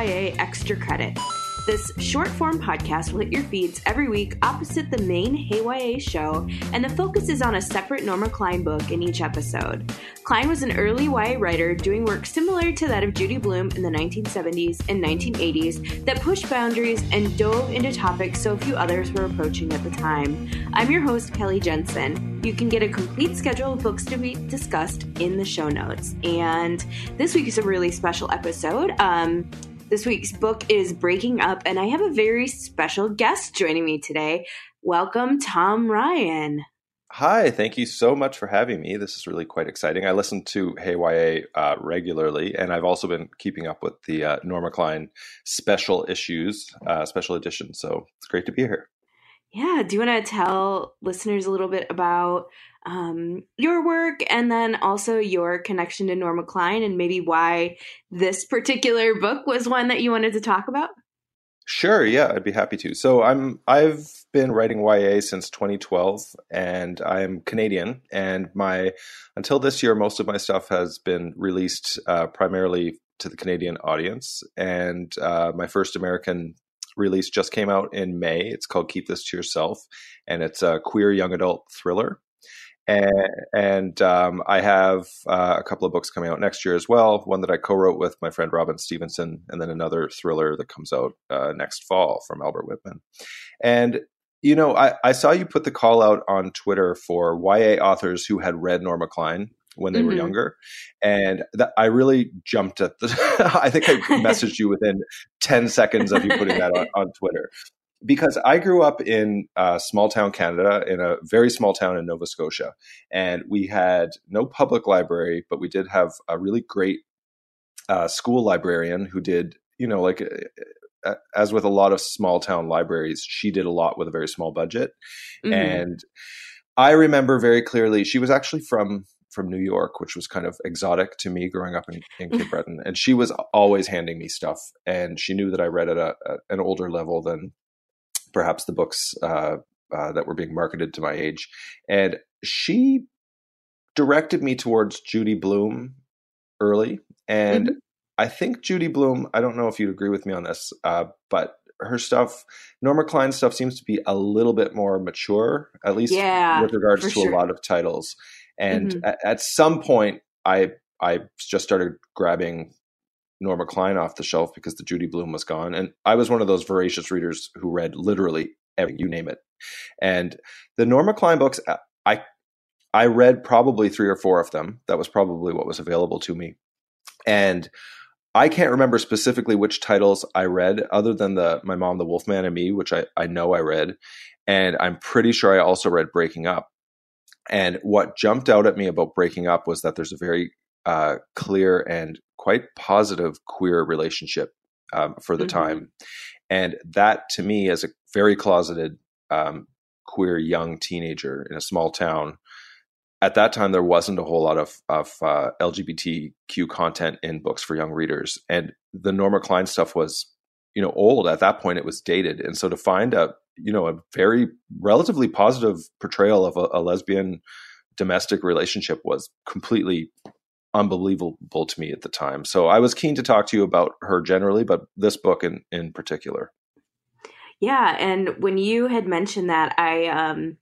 HeyYA Extra Credit. This short form podcast will hit your feeds every week opposite the main HeyYA show, and the focus is on a separate Norma Klein book in each episode. Klein was an early YA writer doing work similar to that of Judy Blume in the 1970s and 1980s that pushed boundaries and dove into topics so few others were approaching at the time. I'm your host, Kelly Jensen. You can get a complete schedule of books to be discussed in the show notes. And this week is a really special episode. Um, this week's book is Breaking Up, and I have a very special guest joining me today. Welcome, Tom Ryan. Hi, thank you so much for having me. This is really quite exciting. I listen to HeyYA uh, regularly, and I've also been keeping up with the uh, Norma Klein special issues, uh, special edition. So it's great to be here. Yeah. Do you want to tell listeners a little bit about um, your work and then also your connection to Norma Klein and maybe why this particular book was one that you wanted to talk about? Sure, yeah, I'd be happy to. So I'm I've been writing YA since 2012 and I'm Canadian and my until this year most of my stuff has been released uh, primarily to the Canadian audience and uh, my first American release just came out in May. It's called Keep This to Yourself and it's a queer young adult thriller and, and um, I have uh, a couple of books coming out next year as well. One that I co-wrote with my friend Robin Stevenson, and then another thriller that comes out uh, next fall from Albert Whitman. And you know, I, I, saw you put the call out on Twitter for YA authors who had read Norma Klein when they mm-hmm. were younger, and that, I really jumped at the. I think I messaged you within ten seconds of you putting that on, on Twitter because I grew up in uh, small town Canada, in a very small town in Nova Scotia, and we had no public library, but we did have a really great uh, school librarian who did, you know, like uh, as with a lot of small town libraries, she did a lot with a very small budget, mm-hmm. and I remember very clearly she was actually from from New York, which was kind of exotic to me growing up in, in Cape Breton. And she was always handing me stuff, and she knew that I read at a, a, an older level than perhaps the books uh, uh, that were being marketed to my age. And she directed me towards Judy Blume early. And mm-hmm. I think Judy Blume. I don't know if you'd agree with me on this, uh, but her stuff, Norma Klein stuff seems to be a little bit more mature, at least yeah, with regards to sure. a lot of titles. And mm-hmm. at, at some point, I I just started grabbing Norma Klein off the shelf because the Judy Blume was gone. And I was one of those voracious readers who read literally every, you name it. And the Norma Klein books, uh, I I read probably three or four of them. That was probably what was available to me. And I can't remember specifically which titles I read, other than the My Mom, the Wolfman, and Me, which I, I know I read. And I'm pretty sure I also read Breaking Up. And what jumped out at me about Breaking Up was that there's a very uh, clear and quite positive queer relationship um, for the mm-hmm. time. And that to me, as a very closeted um, queer young teenager in a small town, at that time there wasn't a whole lot of, of uh, LGBTQ content in books for young readers. And the Norma Klein stuff was, you know, old. At that point, it was dated. And so to find a, you know, a very relatively positive portrayal of a, a lesbian domestic relationship was completely unbelievable to me at the time. So I was keen to talk to you about her generally, but this book in in particular. Yeah, and when you had mentioned that, I um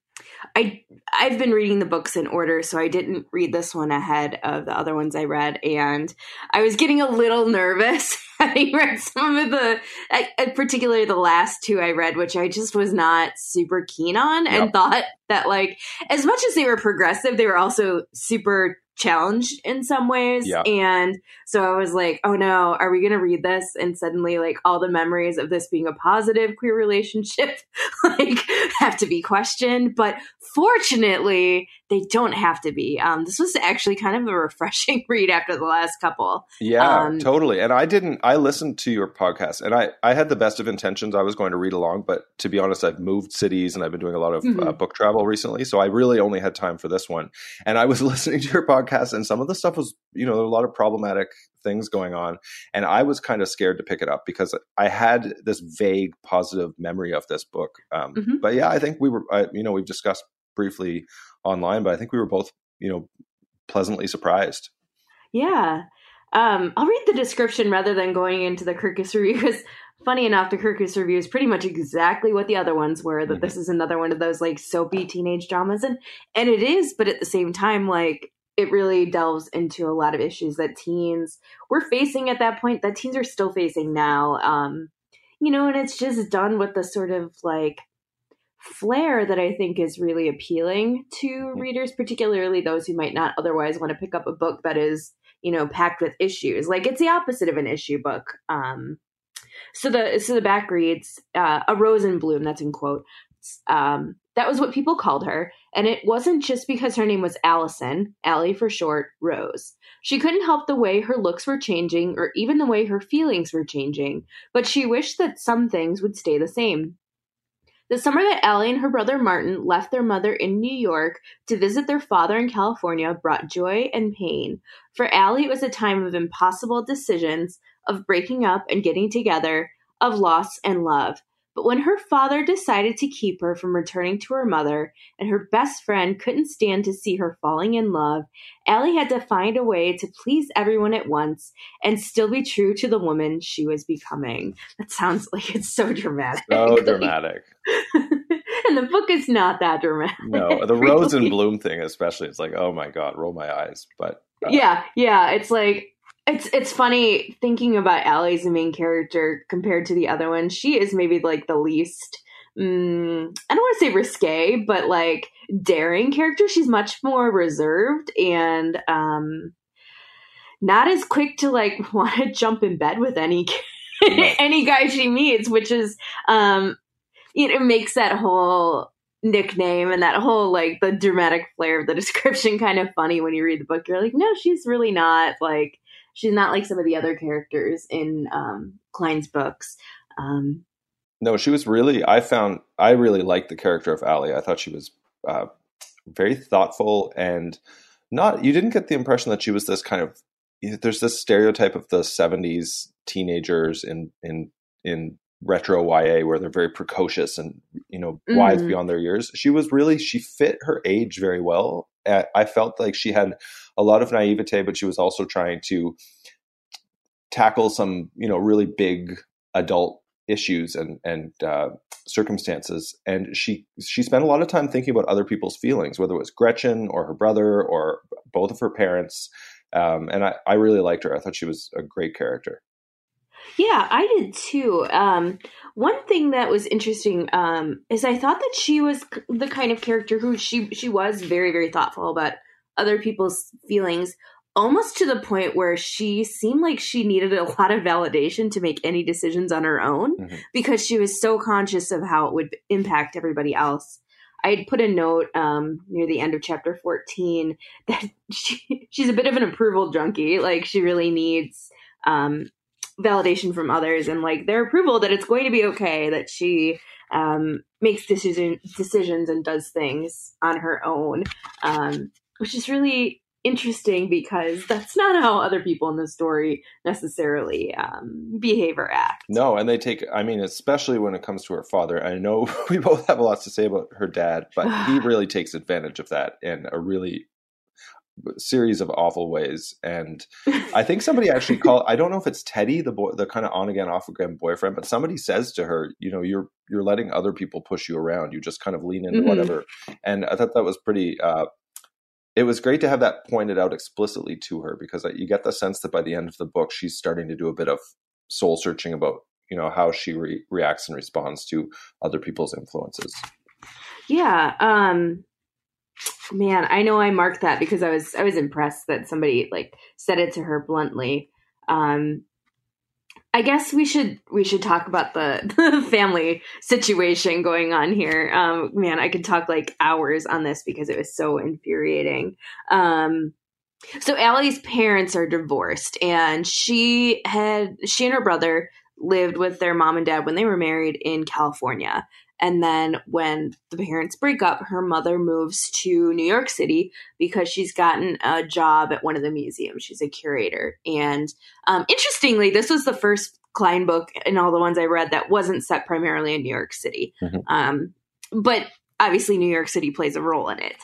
I I've been reading the books in order, so I didn't read this one ahead of the other ones I read, and I was getting a little nervous having read some of the, particularly the last two I read, which I just was not super keen on, yep. and thought that like as much as they were progressive, they were also super challenged in some ways. Yeah. And so I was like, oh no, are we going to read this? And suddenly, like, all the memories of this being a positive queer relationship, like, have to be questioned. But fortunately, they don't have to be. Um, this was actually kind of a refreshing read after the last couple. Yeah, um, totally. And I didn't, I listened to your podcast and I, I had the best of intentions. I was going to read along, but to be honest, I've moved cities and I've been doing a lot of mm-hmm. uh, book travel recently. So I really only had time for this one. And I was listening to your podcast and some of the stuff was, you know, there were a lot of problematic things going on. And I was kind of scared to pick it up because I had this vague positive memory of this book. Um, mm-hmm. But yeah, I think we were, I, you know, we've discussed briefly online, but I think we were both, you know, pleasantly surprised. Yeah. Um, I'll read the description rather than going into the Kirkus review because, funny enough, the Kirkus review is pretty much exactly what the other ones were. That mm-hmm. this is another one of those like soapy teenage dramas, and and it is, but at the same time, like it really delves into a lot of issues that teens were facing at that point that teens are still facing now. Um, you know, and it's just done with the sort of like flair that I think is really appealing to readers, particularly those who might not otherwise want to pick up a book that is, you know, packed with issues. Like it's the opposite of an issue book. Um, so the so the back reads uh, a rose in bloom. That's in quote. Um, that was what people called her, and it wasn't just because her name was Allison, Allie for short, Rose. She couldn't help the way her looks were changing, or even the way her feelings were changing, but she wished that some things would stay the same. The summer that Allie and her brother Martin left their mother in New York to visit their father in California brought joy and pain. For Allie, it was a time of impossible decisions, of breaking up and getting together, of loss and love. But when her father decided to keep her from returning to her mother, and her best friend couldn't stand to see her falling in love, Allie had to find a way to please everyone at once and still be true to the woman she was becoming. That sounds like it's so dramatic. So dramatic. and the book is not that dramatic. No, the really. rose and bloom thing, especially, it's like, oh my God, roll my eyes. But uh, yeah, yeah, it's like it's it's funny thinking about Allie as the main character compared to the other one. She is maybe like the least mm, I don't want to say risque, but like daring character. She's much more reserved and um not as quick to like want to jump in bed with any any guy she meets, which is um you know makes that whole nickname and that whole like the dramatic flair of the description kind of funny when you read the book. You're like, no, she's really not like she's not like some of the other characters in um, Klein's books. Um, no, she was really. I found I really liked the character of Allie. I thought she was uh, very thoughtful and not. You didn't get the impression that she was this kind of. There's this stereotype of the '70s teenagers in in in retro YA where they're very precocious and you know mm-hmm. wise beyond their years. She was really she fit her age very well. I felt like she had a lot of naivete, but she was also trying to tackle some you know really big adult issues and and uh, circumstances. And she she spent a lot of time thinking about other people's feelings, whether it was Gretchen or her brother or both of her parents. Um, and I, I really liked her. I thought she was a great character. Yeah, I did too. Um, one thing that was interesting um, is I thought that she was the kind of character who she she was very very thoughtful about other people's feelings, almost to the point where she seemed like she needed a lot of validation to make any decisions on her own mm-hmm. because she was so conscious of how it would impact everybody else. I had put a note um, near the end of chapter 14 that she, she's a bit of an approval junkie. Like, she really needs um, validation from others and like their approval that it's going to be okay that she um, makes decision decisions and does things on her own, um, which is really interesting because that's not how other people in the story necessarily um, behave or act. No, and they take. I mean, especially when it comes to her father. I know we both have a lot to say about her dad, but he really takes advantage of that in a really series of awful ways. And I think somebody actually called. I don't know if it's Teddy, the boy, the kind of on again, off again boyfriend, but somebody says to her, you know, you're you're letting other people push you around. You just kind of lean into mm-hmm. whatever. And I thought that was pretty. Uh, it was great to have that pointed out explicitly to her because you get the sense that by the end of the book, she's starting to do a bit of soul searching about you know how she re- reacts and responds to other people's influences. Yeah. Um Man, I know I marked that because I was I was impressed that somebody like said it to her bluntly. Um I guess we should we should talk about the, the family situation going on here. Um man, I could talk like hours on this because it was so infuriating. Um so Allie's parents are divorced and she had she and her brother lived with their mom and dad when they were married in California. And then when the parents break up, her mother moves to New York City because she's gotten a job at one of the museums. She's a curator. And um, interestingly, this was the first Klein book in all the ones I read that wasn't set primarily in New York City. Mm-hmm. Um, but obviously New York City plays a role in it.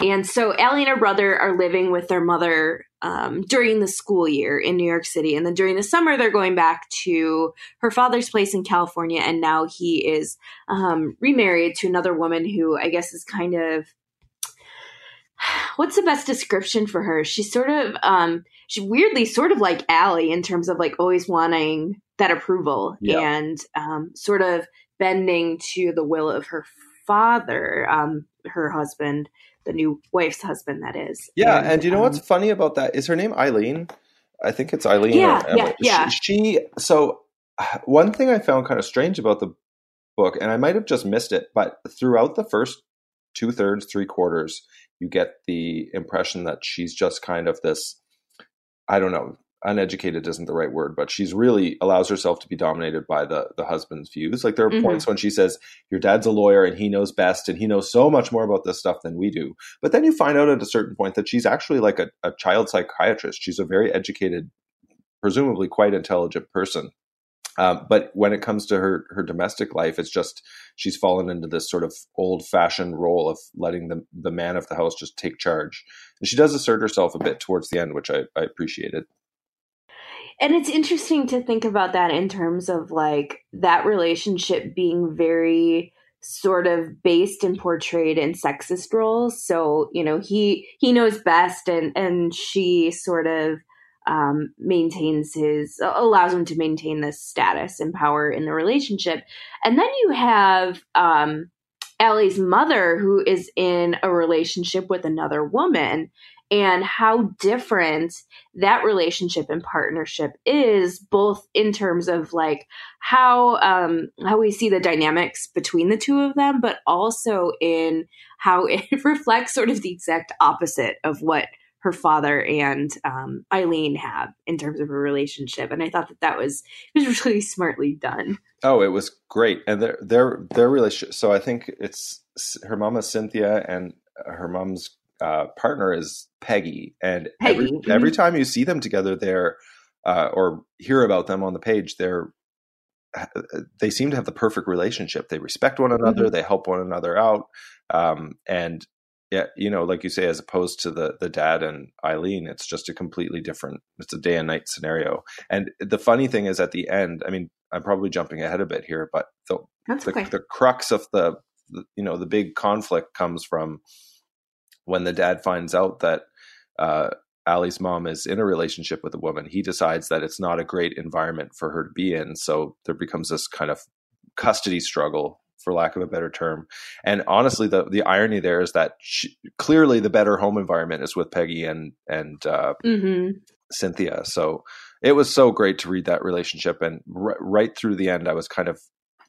And so Allie and her brother are living with their mother um, during the school year in New York City. And then during the summer, they're going back to her father's place in California. And now he is um, remarried to another woman who I guess is kind of. What's the best description for her? She's sort of, um, she's weirdly sort of like Allie in terms of like always wanting that approval yeah. and um, sort of bending to the will of her father, um, her husband, the new wife's husband, that is. Yeah, and, and you know um, what's funny about that? Is her name Eileen? I think it's Eileen. Yeah, yeah, yeah. She, she, so one thing I found kind of strange about the book, and I might have just missed it, but throughout the first two thirds, three quarters, you get the impression that she's just kind of this. I don't know uneducated isn't the right word, but she's really allows herself to be dominated by the the husband's views. Like there are mm-hmm. points when she says, "Your dad's a lawyer and he knows best, and he knows so much more about this stuff than we do." But then you find out at a certain point that she's actually like a, a child psychiatrist. She's a very educated, presumably quite intelligent person. Um, but when it comes to her her domestic life, it's just she's fallen into this sort of old fashioned role of letting the the man of the house just take charge. And she does assert herself a bit towards the end, which I, I appreciated and it's interesting to think about that in terms of like that relationship being very sort of based and portrayed in sexist roles. So you know he he knows best and and she sort of um, maintains his allows him to maintain this status and power in the relationship. And then you have um Allie's mother who is in a relationship with another woman and how different that relationship and partnership is both in terms of like how um how we see the dynamics between the two of them but also in how it reflects sort of the exact opposite of what her father and um, Eileen have in terms of a relationship, and I thought that that was was really smartly done. Oh, it was great, and their their their relationship. So I think it's her mama Cynthia and her mom's uh, partner is Peggy, and Peggy. every mm-hmm. every time you see them together, there uh, or hear about them on the page, they're uh, they seem to have the perfect relationship. They respect one another, mm-hmm. they help one another out, um, and yeah, you know, like you say, as opposed to the the dad and Eileen, it's just a completely different. It's a day and night scenario. And the funny thing is, at the end, I mean, I'm probably jumping ahead a bit here, but the the, okay. the crux of the, the you know the big conflict comes from when the dad finds out that uh, Allie's mom is in a relationship with a woman, he decides that it's not a great environment for her to be in. So there becomes this kind of custody struggle, for lack of a better term. And honestly, the the irony there is that she, clearly the better home environment is with Peggy and and uh, mm-hmm. Cynthia. So it was so great to read that relationship, and r- right through the end, I was kind of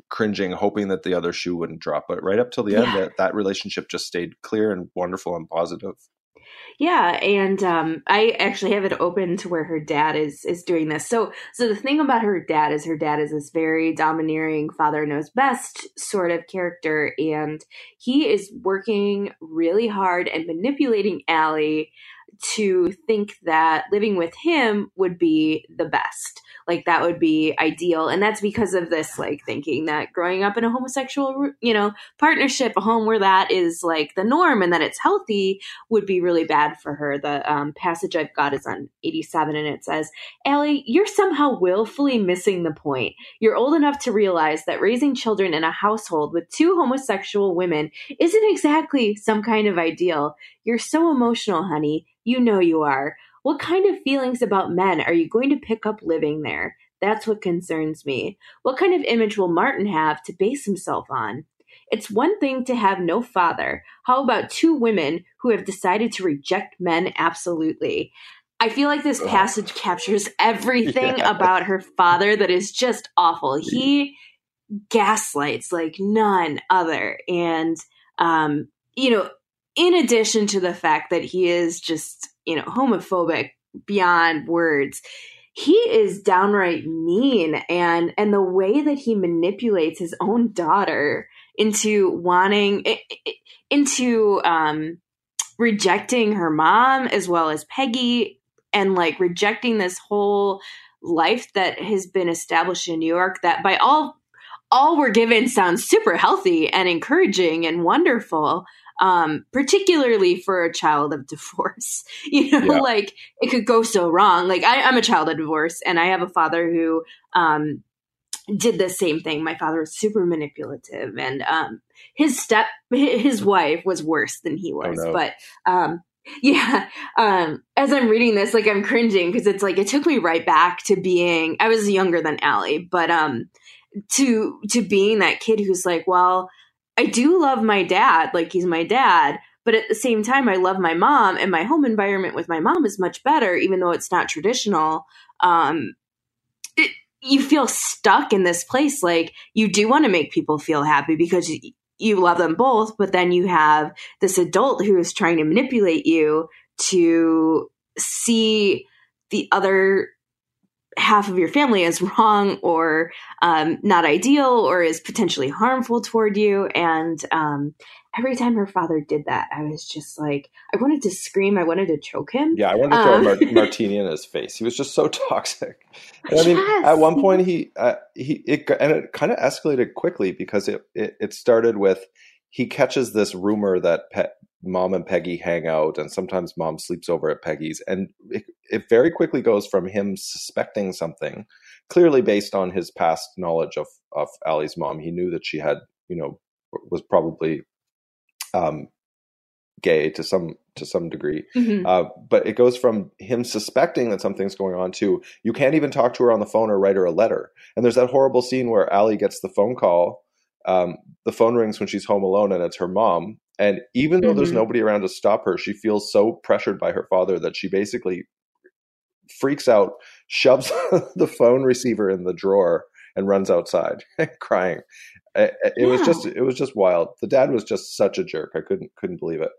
cringing, hoping that the other shoe wouldn't drop. But right up till the yeah. end, that, that relationship just stayed clear and wonderful and positive. Yeah, and um, I actually have it open to where her dad is is doing this. So, so the thing about her dad is her dad is this very domineering, father knows best sort of character, and he is working really hard and manipulating Allie to think that living with him would be the best. Like that would be ideal. And that's because of this like thinking that growing up in a homosexual you know partnership a home where that is like the norm and that it's healthy would be really bad for her. The um, passage i've got is on 87 and it says Allie, you're somehow willfully missing the point. You're old enough to realize that raising children in a household with two homosexual women isn't exactly some kind of ideal. You're so emotional honey you know you are what kind of feelings about men are you going to pick up living there? That's what concerns me. What kind of image will Martin have to base himself on? It's one thing to have no father. How about two women who have decided to reject men absolutely? I feel like this passage captures everything yeah. about her father that is just awful. He gaslights like none other. And, um, you know, in addition to the fact that he is just you know, homophobic beyond words. He is downright mean and and the way that he manipulates his own daughter into wanting into um rejecting her mom as well as Peggy and like rejecting this whole life that has been established in New York that by all all we're given sounds super healthy and encouraging and wonderful um, particularly for a child of divorce. You know, yeah. like it could go so wrong. Like I, am a child of divorce, and I have a father who um, did the same thing. My father was super manipulative, and um, his step, his wife was worse than he was. Oh, no. But um, yeah, um, as I'm reading this, like I'm cringing because it's like it took me right back to being. I was younger than Allie, but um, to to being that kid who's like, well, I do love my dad, like he's my dad, but at the same time, I love my mom, and my home environment with my mom is much better, even though it's not traditional. Um, it, you feel stuck in this place. Like you do want to make people feel happy because you, you love them both, but then you have this adult who is trying to manipulate you to see the other half of your family is wrong or um, not ideal or is potentially harmful toward you. And um, every time her father did that, I was just like, I wanted to scream. I wanted to choke him. Yeah, I wanted to throw um, a martini in his face. He was just so toxic. And I mean, yes. at one point, he uh, he it and it kind of escalated quickly because it, it it started with he catches this rumor that Pe- mom and Peggy hang out, and sometimes mom sleeps over at Peggy's, and it, it very quickly goes from him suspecting something, clearly based on his past knowledge of of Allie's mom. He knew that she had, you know, was probably um, gay to some to some degree. Mm-hmm. Uh, but it goes from him suspecting that something's going on to you can't even talk to her on the phone or write her a letter. And there's that horrible scene where Allie gets the phone call um, the phone rings when she's home alone and it's her mom. And even though mm-hmm. there's nobody around to stop her, she feels so pressured by her father that she basically freaks out, shoves the phone receiver in the drawer, and runs outside crying. It, it yeah. was just it was just wild. The dad was just such a jerk. I couldn't couldn't believe it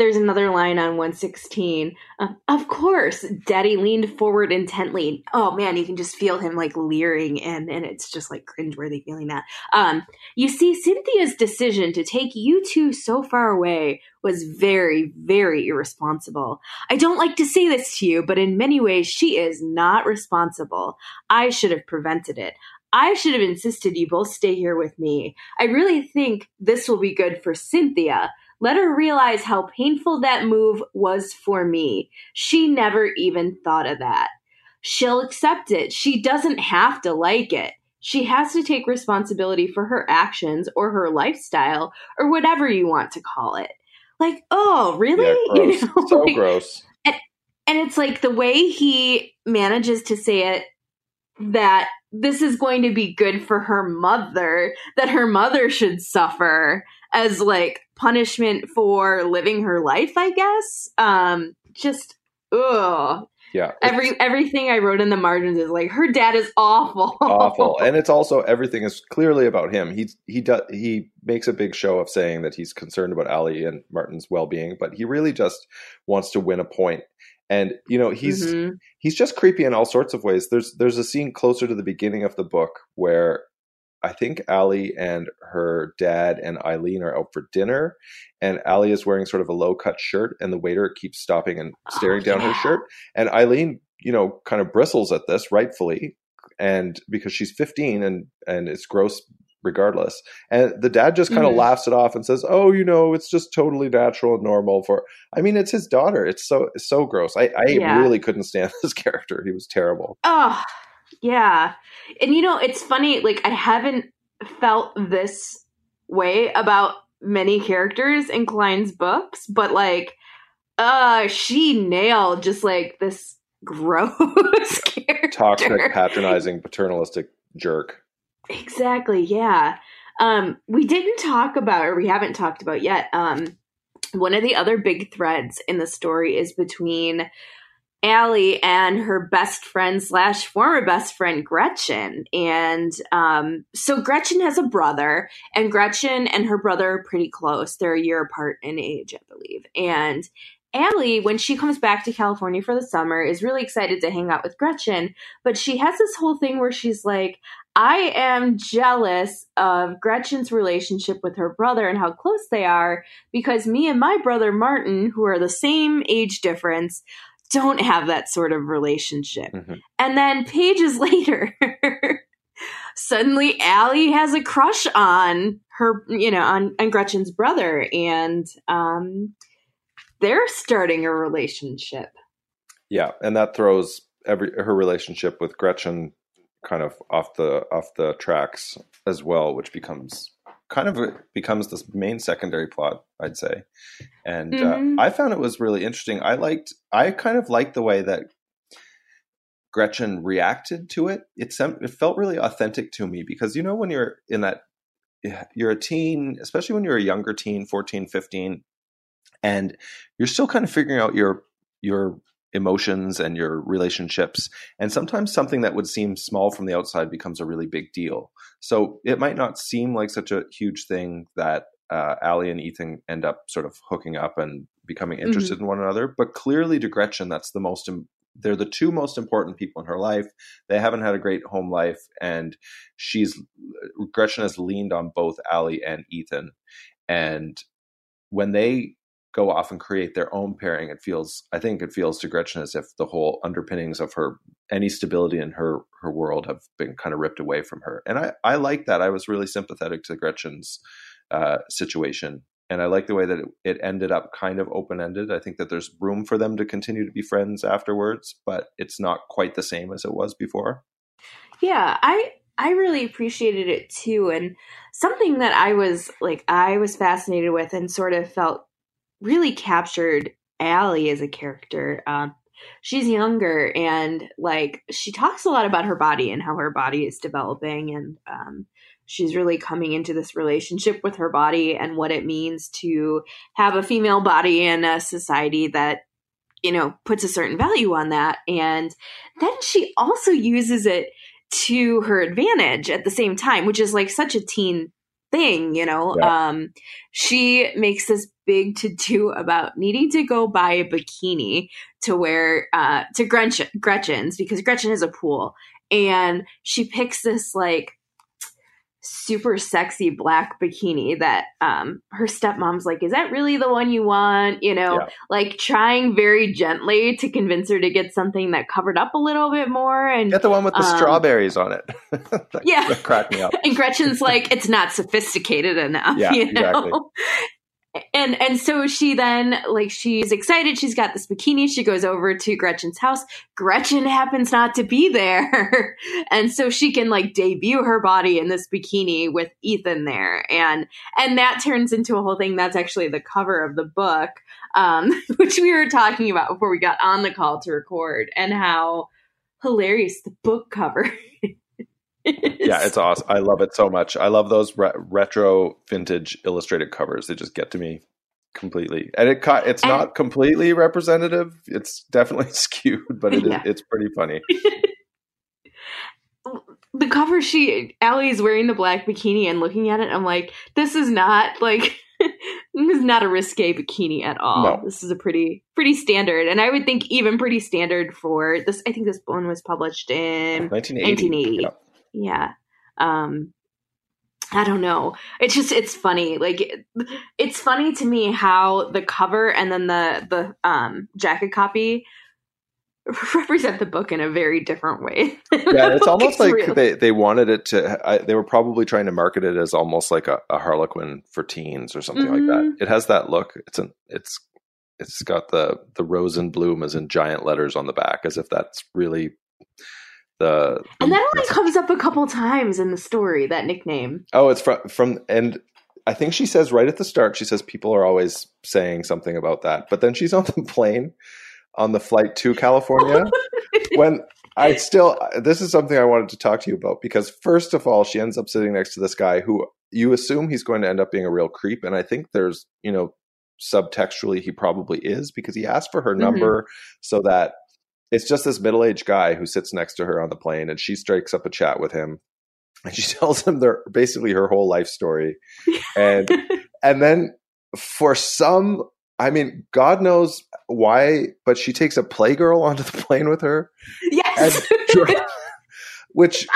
there's another line on 116. Uh, of course, Daddy leaned forward intently. Oh man, you can just feel him like leering, and and it's just like cringeworthy feeling that. Um, you see, Cynthia's decision to take you two so far away was very, very irresponsible. I don't like to say this to you, but in many ways, she is not responsible. I should have prevented it. I should have insisted you both stay here with me. I really think this will be good for Cynthia. Let her realize how painful that move was for me. She never even thought of that. She'll accept it. She doesn't have to like it. She has to take responsibility for her actions or her lifestyle or whatever you want to call it. Like, oh, really? Yeah, you know, so like, gross. And, and it's like the way he manages to say it that this is going to be good for her mother, that her mother should suffer as like punishment for living her life, I guess. Um, just ugh. Yeah. Every everything I wrote in the margins is like her dad is awful. awful. And it's also everything is clearly about him. He he does he makes a big show of saying that he's concerned about Allie and Martin's well-being, but he really just wants to win a point. And you know, he's mm-hmm. he's just creepy in all sorts of ways. There's there's a scene closer to the beginning of the book where I think Allie and her dad and Eileen are out for dinner, and Allie is wearing sort of a low cut shirt, and the waiter keeps stopping and oh, staring oh, down yeah. her shirt. And Eileen, you know, kind of bristles at this, rightfully, and because she's 15 and and it's gross regardless. And the dad just kind of mm-hmm. laughs it off and says, "Oh, you know, it's just totally natural and normal for." I mean, it's his daughter. It's so it's so gross. I I yeah. really couldn't stand this character. He was terrible. Oh, yeah. And you know, it's funny, like I haven't felt this way about many characters in Klein's books, but like uh she nailed just like this gross character. Toxic, patronizing, paternalistic jerk. Exactly, yeah. Um we didn't talk about or we haven't talked about yet. Um one of the other big threads in the story is between Allie and her best friend slash former best friend Gretchen. And um, so Gretchen has a brother, and Gretchen and her brother are pretty close. They're a year apart in age, I believe. And Allie, when she comes back to California for the summer, is really excited to hang out with Gretchen. But she has this whole thing where she's like, I am jealous of Gretchen's relationship with her brother and how close they are because me and my brother Martin, who are the same age difference, don't have that sort of relationship. Mm-hmm. And then pages later, suddenly Allie has a crush on her, you know, on, on Gretchen's brother, and um, they're starting a relationship. Yeah, and that throws every her relationship with Gretchen kind of off the off the tracks as well, which becomes kind of becomes the main secondary plot, I'd say. And mm-hmm. uh, I found it was really interesting. I liked, I kind of liked the way that Gretchen reacted to it. It it felt really authentic to me because you know when you're in that you're a teen, especially when you're a younger teen, 14, 15, and you're still kind of figuring out your your emotions and your relationships. And sometimes something that would seem small from the outside becomes a really big deal. So it might not seem like such a huge thing that uh, Allie and Ethan end up sort of hooking up and becoming mm-hmm. interested mm-hmm. in one another. But clearly, to Gretchen, that's the most. Im- they're the two most important people in her life. They haven't had a great home life, and she's Gretchen has leaned on both Allie and Ethan. And when they go off and create their own pairing, it feels I think it feels to Gretchen as if the whole underpinnings of her any stability in her her world have been kind of ripped away from her. And I I like that. I was really sympathetic to Gretchen's uh, situation. And I like the way that it, it ended up kind of open ended. I think that there's room for them to continue to be friends afterwards, but it's not quite the same as it was before. Yeah, I I really appreciated it too. And something that I was like, I was fascinated with and sort of felt really captured Allie as a character. Um, she's younger and like she talks a lot about her body and how her body is developing and um, she's really coming into this relationship with her body and what it means to have a female body in a society that you know puts a certain value on that and then she also uses it to her advantage at the same time which is like such a teen thing, you know. Yeah. Um, she makes this big to do about needing to go buy a bikini to wear uh, to Gretchen, Gretchen's because Gretchen has a pool, and she picks this like super sexy black bikini that um her stepmom's like is that really the one you want? You know yeah. like trying very gently to convince her to get something that covered up a little bit more and get the one with the um, strawberries on it. That, yeah. that cracked me up. And gretchen's like it's not sophisticated enough yeah, you know? exactly and and so she then like she's excited. She's got this bikini. She goes over to gretchen's house. Gretchen happens not to be there. And so she can like debut her body in this bikini with ethan there. And and that turns into a whole thing. That's actually the cover of the book um, which we were talking about before we got on the call to record and how hilarious the book cover yeah, it's awesome. I love it so much. I love those re- retro vintage illustrated covers. They just get to me completely. And it it's and, not completely representative. It's definitely skewed, but it yeah. is, it's pretty funny. the cover she Allie's wearing the black bikini and looking at it, I'm like, this is not like this is not a risque bikini at all. No. This is a pretty pretty standard, and I would think even pretty standard for this. I think this one was published in 1980. 1980. Yeah yeah um I don't know. It's just it's funny. Like it, it's funny to me how the cover and then the the um jacket copy represent the book in a very different way. yeah, it's almost like real. they they wanted it to. I, they were probably trying to market it as almost like a, a Harlequin for teens or something mm-hmm. like that. Mm-hmm. It has that look. It's an it's it's got the the rose and bloom as in giant letters on the back, as if that's really the, and that only comes up a couple times in the story. That nickname. Oh, it's from from and I think she says right at the start. She says people are always saying something about that, but then she's on the plane on the flight to California when I still this is something I wanted to talk to you about because first of all, she ends up sitting next to this guy who you assume he's going to end up being a real creep, and I think there's you know subtextually he probably is because he asked for her mm-hmm. number so that it's just this middle aged guy who sits next to her on the plane, and she strikes up a chat with him, and she tells him their basically her whole life story, and and then for some, I mean, God knows why, but she takes a playgirl onto the plane with her, yes, which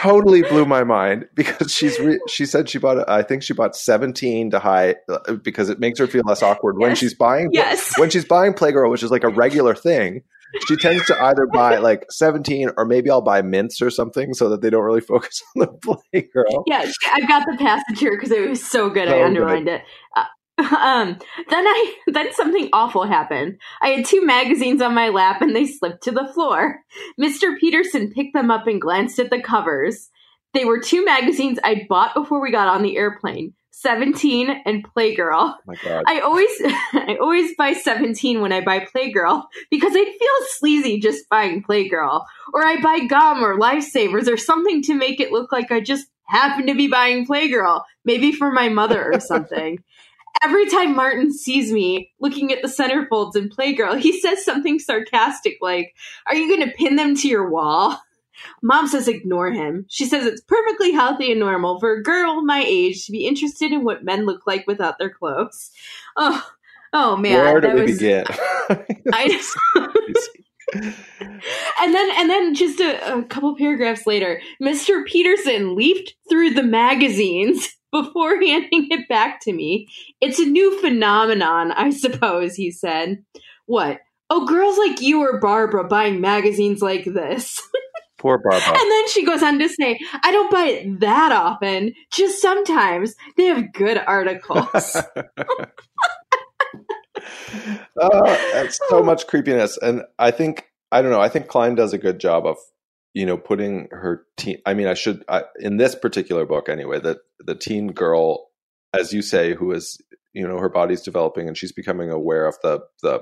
totally blew my mind because she's re- she said she bought I think she bought 17 to hide uh, because it makes her feel less awkward yes. when she's buying yes. when she's buying Playgirl which is like a regular thing she tends to either buy like 17 or maybe I'll buy mints or something so that they don't really focus on the playgirl. Yeah, I've got the passage here because it was so good. So I underlined good. it. Uh, um, then I then something awful happened. I had two magazines on my lap and they slipped to the floor. Mr. Peterson picked them up and glanced at the covers. They were two magazines I'd bought before we got on the airplane. 17 and Playgirl. Oh my God. I always I always buy 17 when I buy Playgirl because I feel sleazy just buying Playgirl. Or I buy gum or lifesavers or something to make it look like I just happen to be buying Playgirl, maybe for my mother or something. Every time Martin sees me looking at the centerfolds in Playgirl, he says something sarcastic like, Are you going to pin them to your wall? Mom says ignore him. She says it's perfectly healthy and normal for a girl my age to be interested in what men look like without their clothes. Oh, oh man, where do we was, begin? I. and then, and then, just a, a couple paragraphs later, Mr. Peterson leafed through the magazines before handing it back to me. It's a new phenomenon, I suppose, he said. What? Oh, girls like you or Barbara buying magazines like this. Poor Barbara. And then she goes on to say, I don't buy it that often, just sometimes. They have good articles. oh, that's so much creepiness. And I think, I don't know, I think Klein does a good job of, you know, putting her teen, I mean, I should, I, in this particular book anyway, that the teen girl, as you say, who is, you know, her body's developing and she's becoming aware of the, the,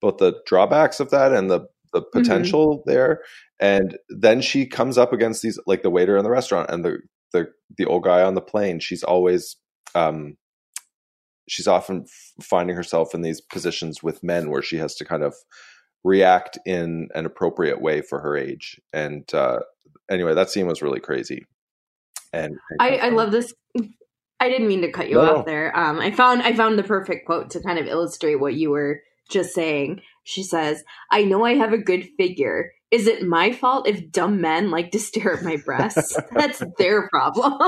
both the drawbacks of that and the the mm-hmm. potential mm-hmm. there and then she comes up against these like the waiter in the restaurant and the the the old guy on the plane she's always um she's often f- finding herself in these positions with men where she has to kind of react in an appropriate way for her age. And uh anyway that scene was really crazy. And i i love this. I didn't mean to cut you no, off there. Um i found i found the perfect quote to kind of illustrate what you were just saying. She says i know i have a good figure is it my fault if dumb men like to stare at my breasts? That's their problem.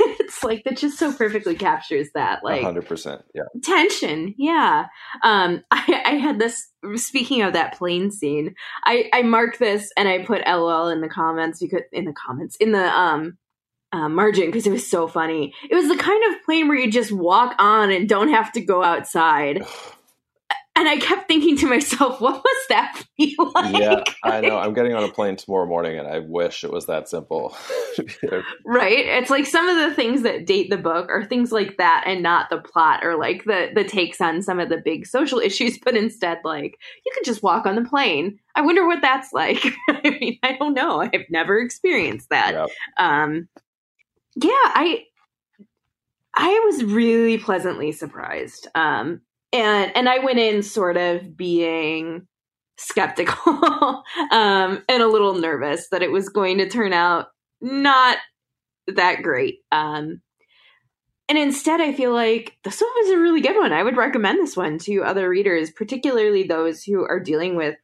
it's like that just so perfectly captures that. Like hundred percent. Yeah. Tension. Yeah. Um I, I had this speaking of that plane scene, I, I marked this and I put LOL in the comments because in the comments in the um uh, margin because it was so funny. It was the kind of plane where you just walk on and don't have to go outside. And I kept thinking to myself, what was that feel like? Yeah, I know. I'm getting on a plane tomorrow morning and I wish it was that simple. right? It's like some of the things that date the book are things like that and not the plot or like the the takes on some of the big social issues, but instead like you could just walk on the plane. I wonder what that's like. I mean, I don't know. I've never experienced that. Yep. Um yeah, I I was really pleasantly surprised. Um and and I went in sort of being skeptical um, and a little nervous that it was going to turn out not that great. Um, and instead, I feel like this one was a really good one. I would recommend this one to other readers, particularly those who are dealing with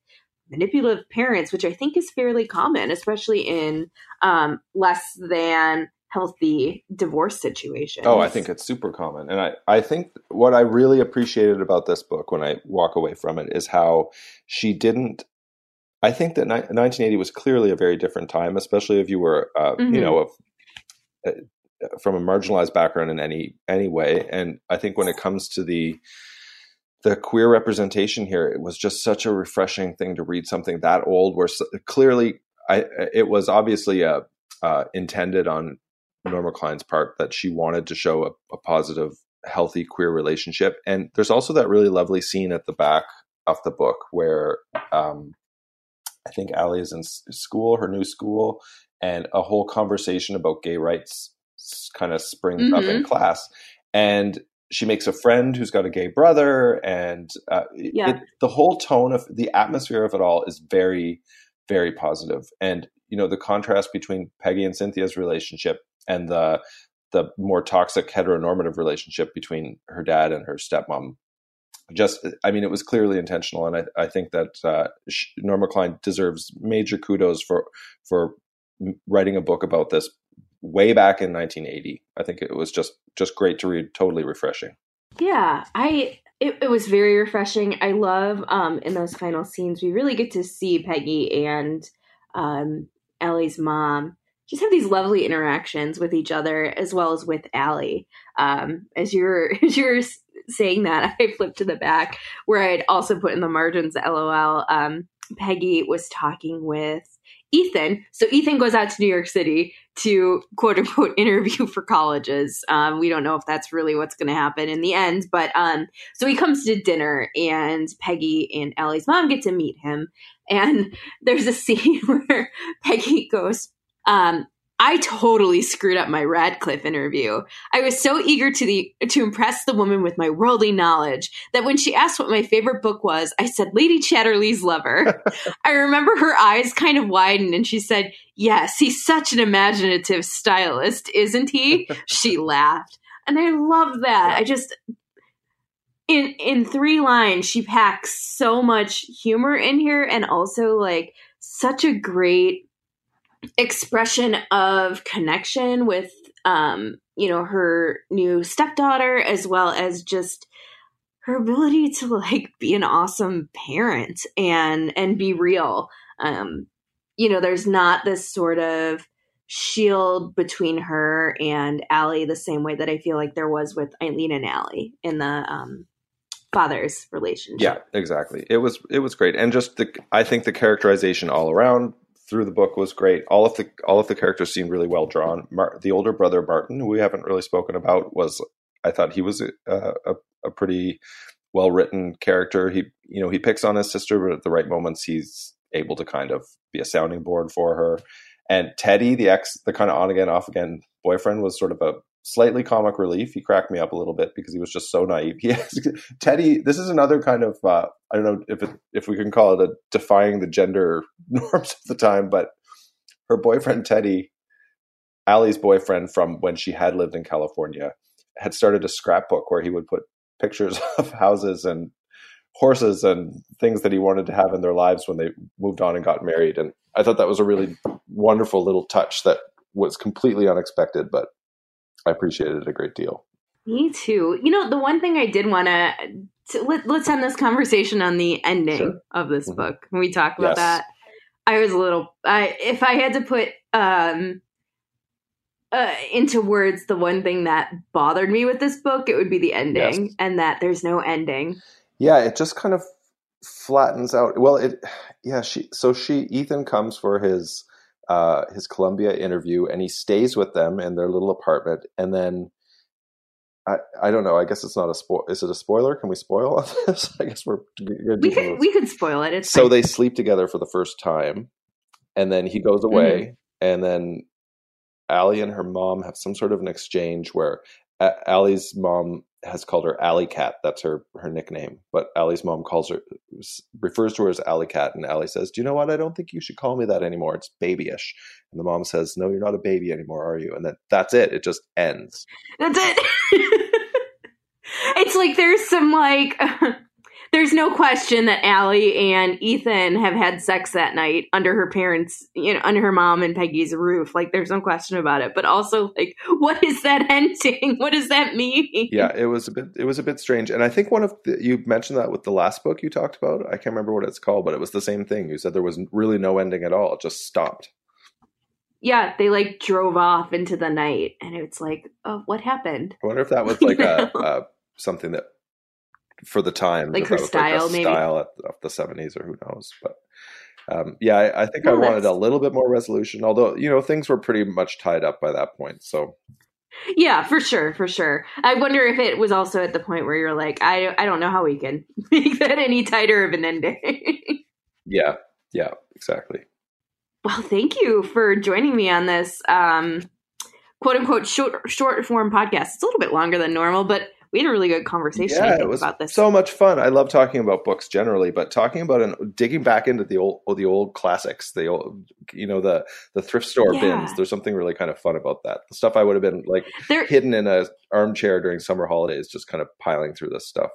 manipulative parents, which I think is fairly common, especially in um, less than healthy divorce situation. Oh, I think it's super common. And I, I think what I really appreciated about this book when I walk away from it is how she didn't. I think that ni- 1980 was clearly a very different time, especially if you were, uh, mm-hmm. you know, of, uh, from a marginalized background in any any way. And I think when it comes to the the queer representation here, it was just such a refreshing thing to read something that old, where so, clearly I, it was obviously a, uh, intended on Norma Klein's part that she wanted to show a, a positive, healthy queer relationship. And there's also that really lovely scene at the back of the book where um, I think Allie is in school, her new school, and a whole conversation about gay rights kind of springs mm-hmm. up in mm-hmm. class. And she makes a friend who's got a gay brother, and uh, yeah. it, the whole tone of the atmosphere of it all is very, very positive. And you know the contrast between Peggy and Cynthia's relationship and the the more toxic heteronormative relationship between her dad and her stepmom. Just, I mean, it was clearly intentional, and I, I think that uh, Norma Klein deserves major kudos for for writing a book about this way back in 1980. I think it was just just great to read, totally refreshing. Yeah, I it, it was very refreshing. I love um, in those final scenes we really get to see Peggy and um, Allie's mom just have these lovely interactions with each other as well as with Allie. Um, as you're as you're saying that, I flipped to the back where I'd also put in the margins LOL. Um, Peggy was talking with Ethan. So Ethan goes out to New York City to quote unquote interview for colleges. Um, we don't know if that's really what's going to happen in the end, but um, so he comes to dinner and Peggy and Allie's mom get to meet him. And there's a scene where Peggy goes, um, I totally screwed up my Radcliffe interview. I was so eager to the to impress the woman with my worldly knowledge that when she asked what my favorite book was, I said Lady Chatterley's Lover. I remember her eyes kind of widened and she said, "Yes, he's such an imaginative stylist, isn't he?" she laughed. And I love that. I just in in three lines she packs so much humor in here and also like such a great expression of connection with um you know her new stepdaughter as well as just her ability to like be an awesome parent and and be real um you know there's not this sort of shield between her and Allie the same way that I feel like there was with Eileen and Allie in the um father's relationship. Yeah, exactly. It was it was great, and just the I think the characterization all around through the book was great. All of the all of the characters seemed really well drawn. Mar- the older brother Martin, who we haven't really spoken about, was I thought he was a, a, a pretty well written character. He you know he picks on his sister, but at the right moments he's able to kind of be a sounding board for her. And Teddy, the ex, the kind of on again off again boyfriend, was sort of a slightly comic relief. He cracked me up a little bit because he was just so naive. He has, Teddy. This is another kind of uh, I don't know if it, if we can call it a defying the gender norms of the time, but her boyfriend Teddy, Allie's boyfriend from when she had lived in California, had started a scrapbook where he would put pictures of houses and horses and things that he wanted to have in their lives when they moved on and got married. And I thought that was a really wonderful little touch that was completely unexpected, but I appreciated it a great deal. Me too. You know, the one thing I did want to let, us end this conversation on the ending sure. of this mm-hmm. book. When we talk about yes. that, I was a little. I if I had to put um uh, into words the one thing that bothered me with this book, it would be the ending, yes. and that there's no ending. Yeah, it just kind of flattens out. Well, it yeah. She so she Ethan comes for his uh, his Columbia interview, and he stays with them in their little apartment, and then. I, I don't know. I guess it's not a spoil. Is it a spoiler? Can we spoil this? I guess we're. We could, we could spoil it. It's so fine. they sleep together for the first time, and then he goes away, mm-hmm. and then Allie and her mom have some sort of an exchange where Allie's mom has called her Alley Cat. That's her her nickname. But Allie's mom calls her refers to her as Alley Cat, and Allie says, "Do you know what? I don't think you should call me that anymore. It's babyish." And the mom says, "No, you're not a baby anymore, are you?" And then that's it. It just ends. That's it. it's like there's some like there's no question that Allie and Ethan have had sex that night under her parents, you know, under her mom and Peggy's roof. Like, there's no question about it. But also, like, what is that ending? What does that mean? Yeah, it was a bit, it was a bit strange. And I think one of the, you mentioned that with the last book you talked about. I can't remember what it's called, but it was the same thing. You said there was really no ending at all. It just stopped. Yeah, they like drove off into the night, and it's like, oh, what happened? I wonder if that was like a, a something that for the time, like her style, like maybe style of the seventies or who knows. But um, yeah, I, I think I wanted a little bit more resolution. Although you know things were pretty much tied up by that point. So yeah, for sure, for sure. I wonder if it was also at the point where you're like, I I don't know how we can make that any tighter of an ending. yeah, yeah, exactly. Well, thank you for joining me on this um, quote unquote short short form podcast. It's a little bit longer than normal, but we had a really good conversation yeah, it was about this. So much fun. I love talking about books generally, but talking about and digging back into the old the old classics, the old you know the the thrift store yeah. bins. There's something really kind of fun about that. The stuff I would have been like there, hidden in a armchair during summer holidays, just kind of piling through this stuff.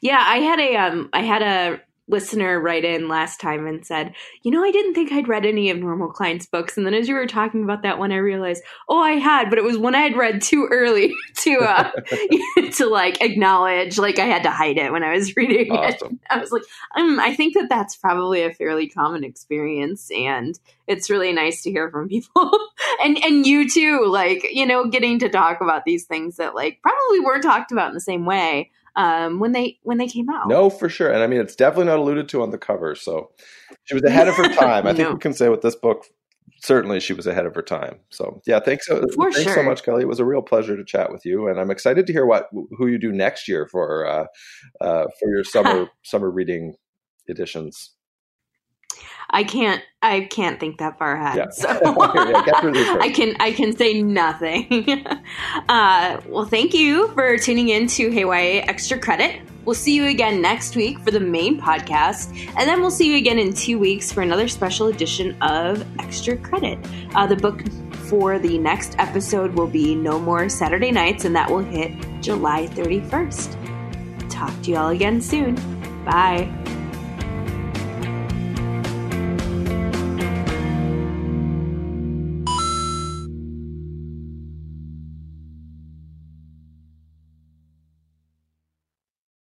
Yeah, I had a um I had a listener write in last time and said, "You know, I didn't think I'd read any of Norma Klein's books." And then as you were talking about that one, I realized, "Oh, I had, but it was one I had read too early to uh to like acknowledge. Like I had to hide it when I was reading awesome. it. I was like, um, I think that that's probably a fairly common experience, and it's really nice to hear from people and and you too. Like you know, getting to talk about these things that like probably weren't talked about in the same way." Um, when they when they came out. No, for sure, and I mean it's definitely not alluded to on the cover. So she was ahead of her time. I think no. we can say with this book, certainly she was ahead of her time. So yeah, thanks so for thanks sure. so much, Kelly. It was a real pleasure to chat with you, and I'm excited to hear what who you do next year for uh, uh, for your summer summer reading editions. I can't I can't think that far ahead. Yeah. So I can I can say nothing. uh, well, thank you for tuning in to Hey Extra Credit. We'll see you again next week for the main podcast, and then we'll see you again in two weeks for another special edition of Extra Credit. Uh, the book for the next episode will be No More Saturday Nights, and that will hit July 31st. Talk to you all again soon. Bye.